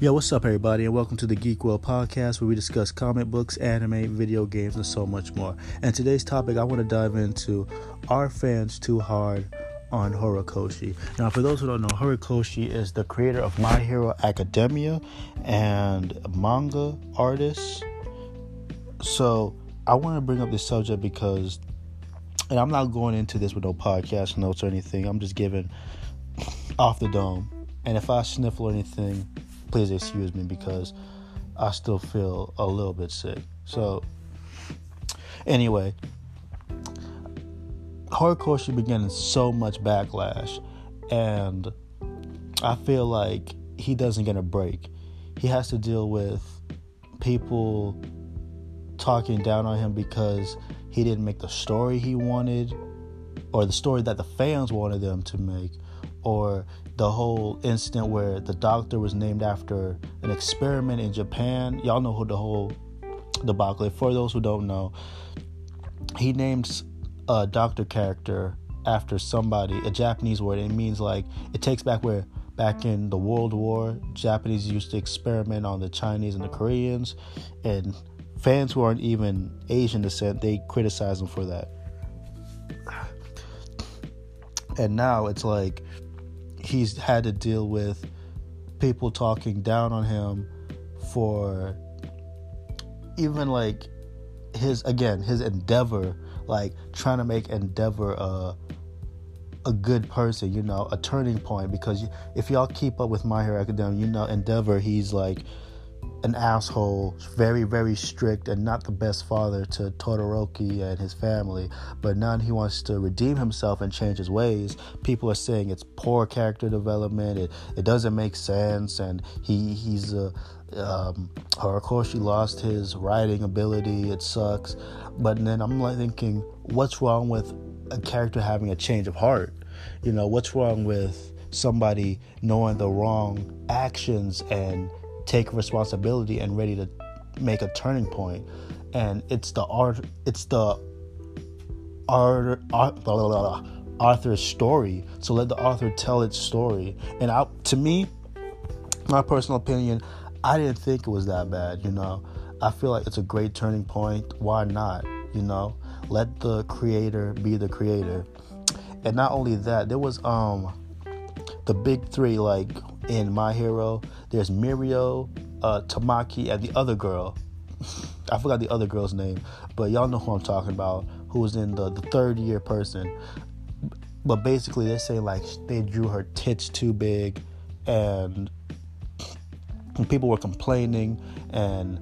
Yo, what's up, everybody, and welcome to the Geek World Podcast, where we discuss comic books, anime, video games, and so much more. And today's topic, I want to dive into: Are fans too hard on Horikoshi? Now, for those who don't know, Horikoshi is the creator of My Hero Academia and manga artist. So, I want to bring up this subject because, and I'm not going into this with no podcast notes or anything. I'm just giving off the dome. And if I sniffle anything, please excuse me because I still feel a little bit sick. So, anyway, Horikoshi be getting so much backlash, and I feel like he doesn't get a break. He has to deal with people talking down on him because he didn't make the story he wanted or the story that the fans wanted them to make or the whole incident where the doctor was named after an experiment in Japan. Y'all know who the whole debacle. For those who don't know, he names a doctor character after somebody, a Japanese word. It means like it takes back where back in the World War, Japanese used to experiment on the Chinese and the Koreans, and fans who aren't even Asian descent they criticize him for that. And now it's like he's had to deal with people talking down on him for even like his again his endeavor like trying to make endeavor a a good person you know a turning point. Because if y'all keep up with my hero academia you know endeavor he's like an asshole, very, very strict, and not the best father to Todoroki and his family. But now he wants to redeem himself and change his ways. People are saying it's poor character development. It it doesn't make sense, and he he's a. Um, or of course, he lost his writing ability. It sucks. But then I'm like thinking, what's wrong with a character having a change of heart? You know, what's wrong with somebody knowing the wrong actions and take responsibility and ready to make a turning point. And it's the art it's the art, art blah, blah, blah, author's story. So let the author tell its story. And I, to me my personal opinion i didn't think it was that bad you know? I feel like it's a great turning point. Why not you know? Let the creator be the creator. And not only that there was um the big three like in my hero there's Mirio, uh, Tamaki, and the other girl. I forgot the other girl's name, but y'all know who I'm talking about. Who was in the, the third year person. But basically, they say like they drew her tits too big, and people were complaining and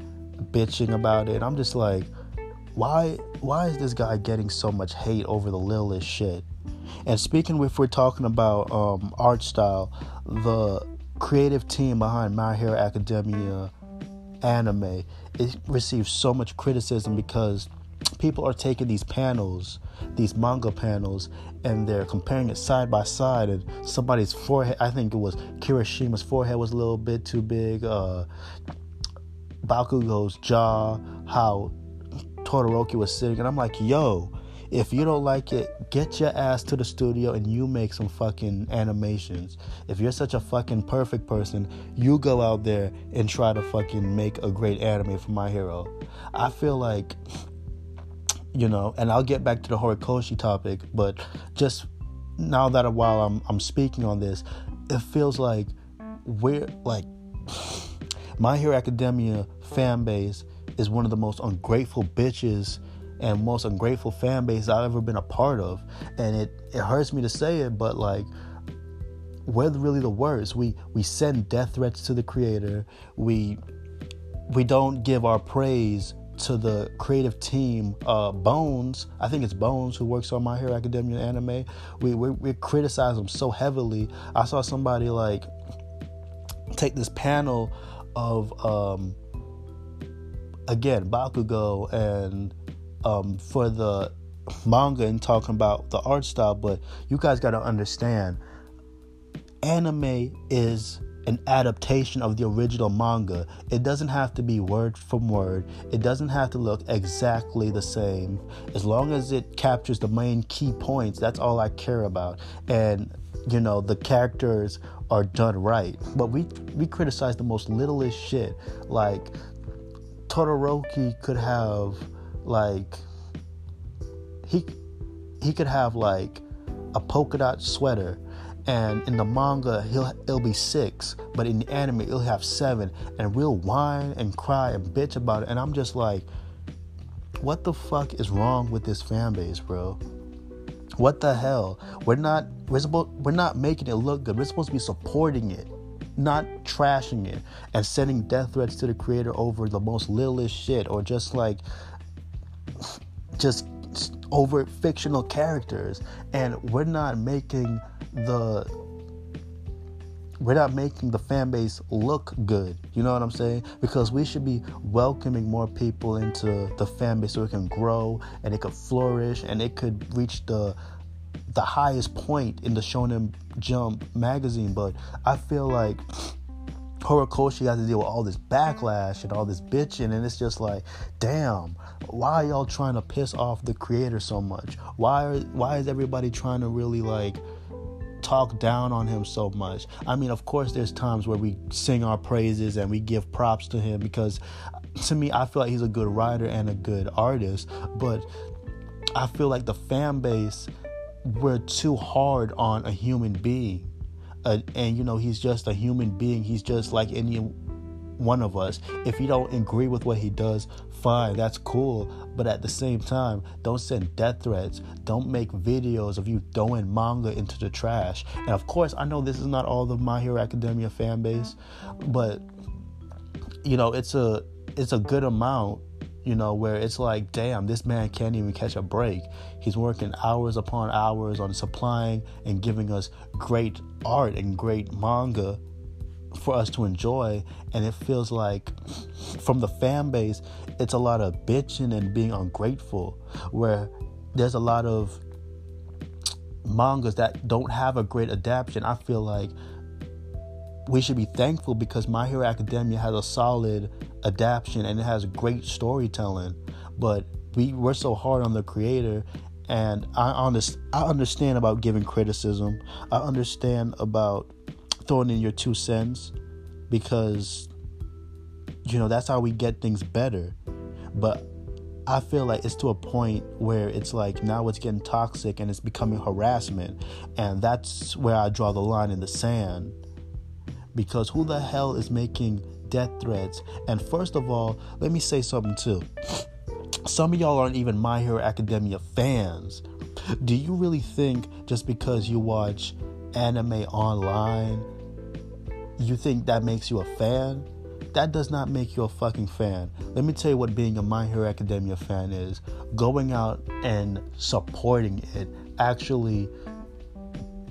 bitching about it. I'm just like, why? Why is this guy getting so much hate over the littlest shit? And speaking, if we're talking about um, art style, the creative team behind My Hero Academia anime it receives so much criticism because people are taking these panels these manga panels and they're comparing it side by side and somebody's forehead i think it was kirishima's forehead was a little bit too big uh bakugo's jaw how todoroki was sitting and i'm like yo if you don't like it, get your ass to the studio and you make some fucking animations. If you're such a fucking perfect person, you go out there and try to fucking make a great anime for my hero. I feel like you know, and I'll get back to the Horikoshi topic, but just now that while I'm I'm speaking on this, it feels like we're like My Hero Academia fan base is one of the most ungrateful bitches and most ungrateful fan base I've ever been a part of. And it, it hurts me to say it, but like we're really the worst. We we send death threats to the creator. We we don't give our praise to the creative team. Uh, Bones, I think it's Bones who works on My Hero Academia anime. We, we we criticize them so heavily. I saw somebody like take this panel of um, again Bakugo and um, for the manga and talking about the art style, but you guys got to understand anime is an adaptation of the original manga. It doesn't have to be word for word. It doesn't have to look exactly the same. As long as it captures the main key points, that's all I care about. And you know, the characters are done right. But we we criticize the most littlest shit. Like Todoroki could have like he he could have like a polka dot sweater and in the manga he'll it'll be six but in the anime he'll have seven and we'll whine and cry and bitch about it and i'm just like what the fuck is wrong with this fan base bro? What the hell? We're not we're supposed we're not making it look good. We're supposed to be supporting it not trashing it and sending death threats to the creator over the most littlest shit or just like just over fictional characters and we're not making the we're not making the fan base look good. You know what I'm saying? Because we should be welcoming more people into the fan base so it can grow and it could flourish and it could reach the the highest point in the Shonen Jump magazine. But I feel like Horikoshi has to deal with all this backlash and all this mm-hmm. bitching, and it's just like, damn, why are y'all trying to piss off the creator so much? Why are, why is everybody trying to really like talk down on him so much? I mean, of course, there's times where we sing our praises and we give props to him because, to me, I feel like he's a good writer and a good artist, but I feel like the fan base we're too hard on a human being and you know he's just a human being. He's just like any one of us. If you don't agree with what he does fine that's cool. But at the same time don't send death threats. Don't make videos of you throwing manga into the trash. And of course i know this is not all the my hero academia fan base but you know it's a it's a good amount you know, where it's like, damn, this man can't even catch a break. He's working hours upon hours on supplying and giving us great art and great manga for us to enjoy. And it feels like from the fan base, it's a lot of bitching and being ungrateful, where there's a lot of mangas that don't have a great adaptation. I feel like we should be thankful because My Hero Academia has a solid adaptation and it has great storytelling. But we we're so hard on the creator, and I honest I understand about giving criticism. I understand about throwing in your two cents because you know that's how we get things better. But I feel like it's to a point where it's like now it's getting toxic and it's becoming harassment. And that's where I draw the line in the sand because who the hell is making death threats? And first of all, let me say something too. Some of y'all aren't even My Hero Academia fans. Do you really think just because you watch anime online, you think that makes you a fan? That does not make you a fucking fan. Let me tell you what being a My Hero Academia fan is going out and supporting it, actually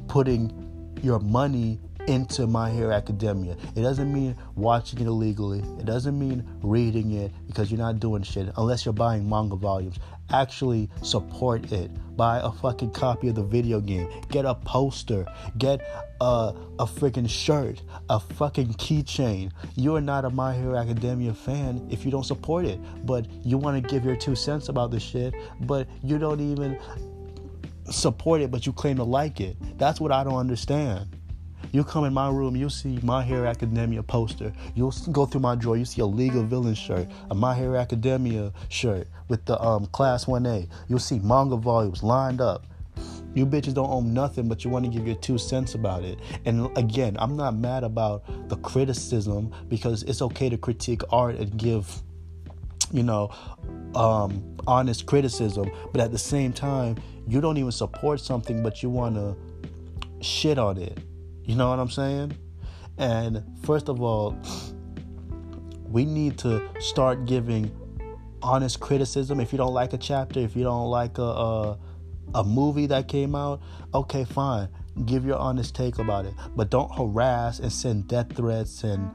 putting your money into My Hero Academia. It doesn't mean watching it illegally. It doesn't mean reading it because you're not doing shit unless you're buying manga volumes. Actually support it. Buy a fucking copy of the video game. Get a poster. Get a, a freaking shirt. A fucking keychain. You are not a My Hero Academia fan if you don't support it. But you want to give your two cents about the shit, but you don't even support it, but you claim to like it. That's what I don't understand. You come in my room, you see My Hero Academia poster. You'll go through my drawer, you see a League of Villains shirt, a My Hero Academia shirt with the um, Class 1A. You'll see manga volumes lined up. You bitches don't own nothing, but you want to give your two cents about it. And again, I'm not mad about the criticism because it's okay to critique art and give, you know, um, honest criticism. But at the same time, you don't even support something, but you want to shit on it. You know what I'm saying? And first of all, we need to start giving honest criticism. If you don't like a chapter, if you don't like a, a, a movie that came out, okay, fine. Give your honest take about it, but don't harass and send death threats and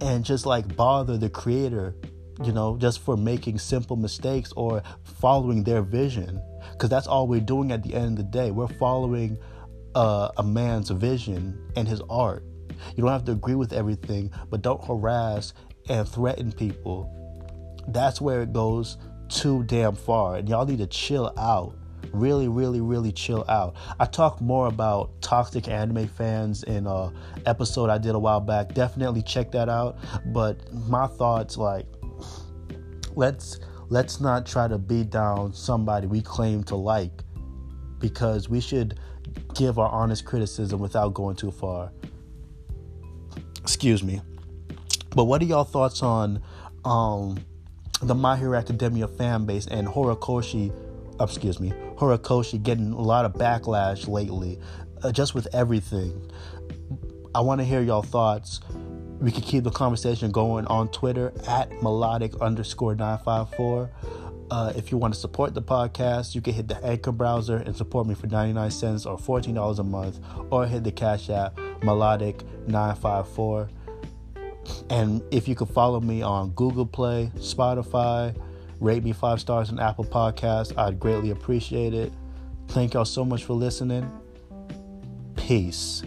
and just like bother the creator, you know, just for making simple mistakes or following their vision. Because that's all we're doing at the end of the day. We're following uh, a man's vision and his art. You don't have to agree with everything, but don't harass and threaten people. That's where it goes too damn far. And y'all need to chill out. really, really, really chill out. I talk more about toxic anime fans in a episode I did a while back. Definitely check that out. But my thoughts, like, let's let's not try to beat down somebody we claim to like, because we should give our honest criticism without going too far. Excuse me. But what are y'all thoughts on um, the My Hero Academia fan base and Horikoshi? excuse me, Horikoshi getting a lot of backlash lately, uh, just with everything. I want to hear y'all thoughts. We can keep the conversation going on Twitter at melodic underscore 954. Uh, if you want to support the podcast, you can hit the Anchor browser and support me for 99 cents or $14 a month, or hit the Cash App melodic 954. And if you could follow me on Google Play, Spotify, rate me five stars on Apple Podcasts, I'd greatly appreciate it. Thank y'all so much for listening. Peace.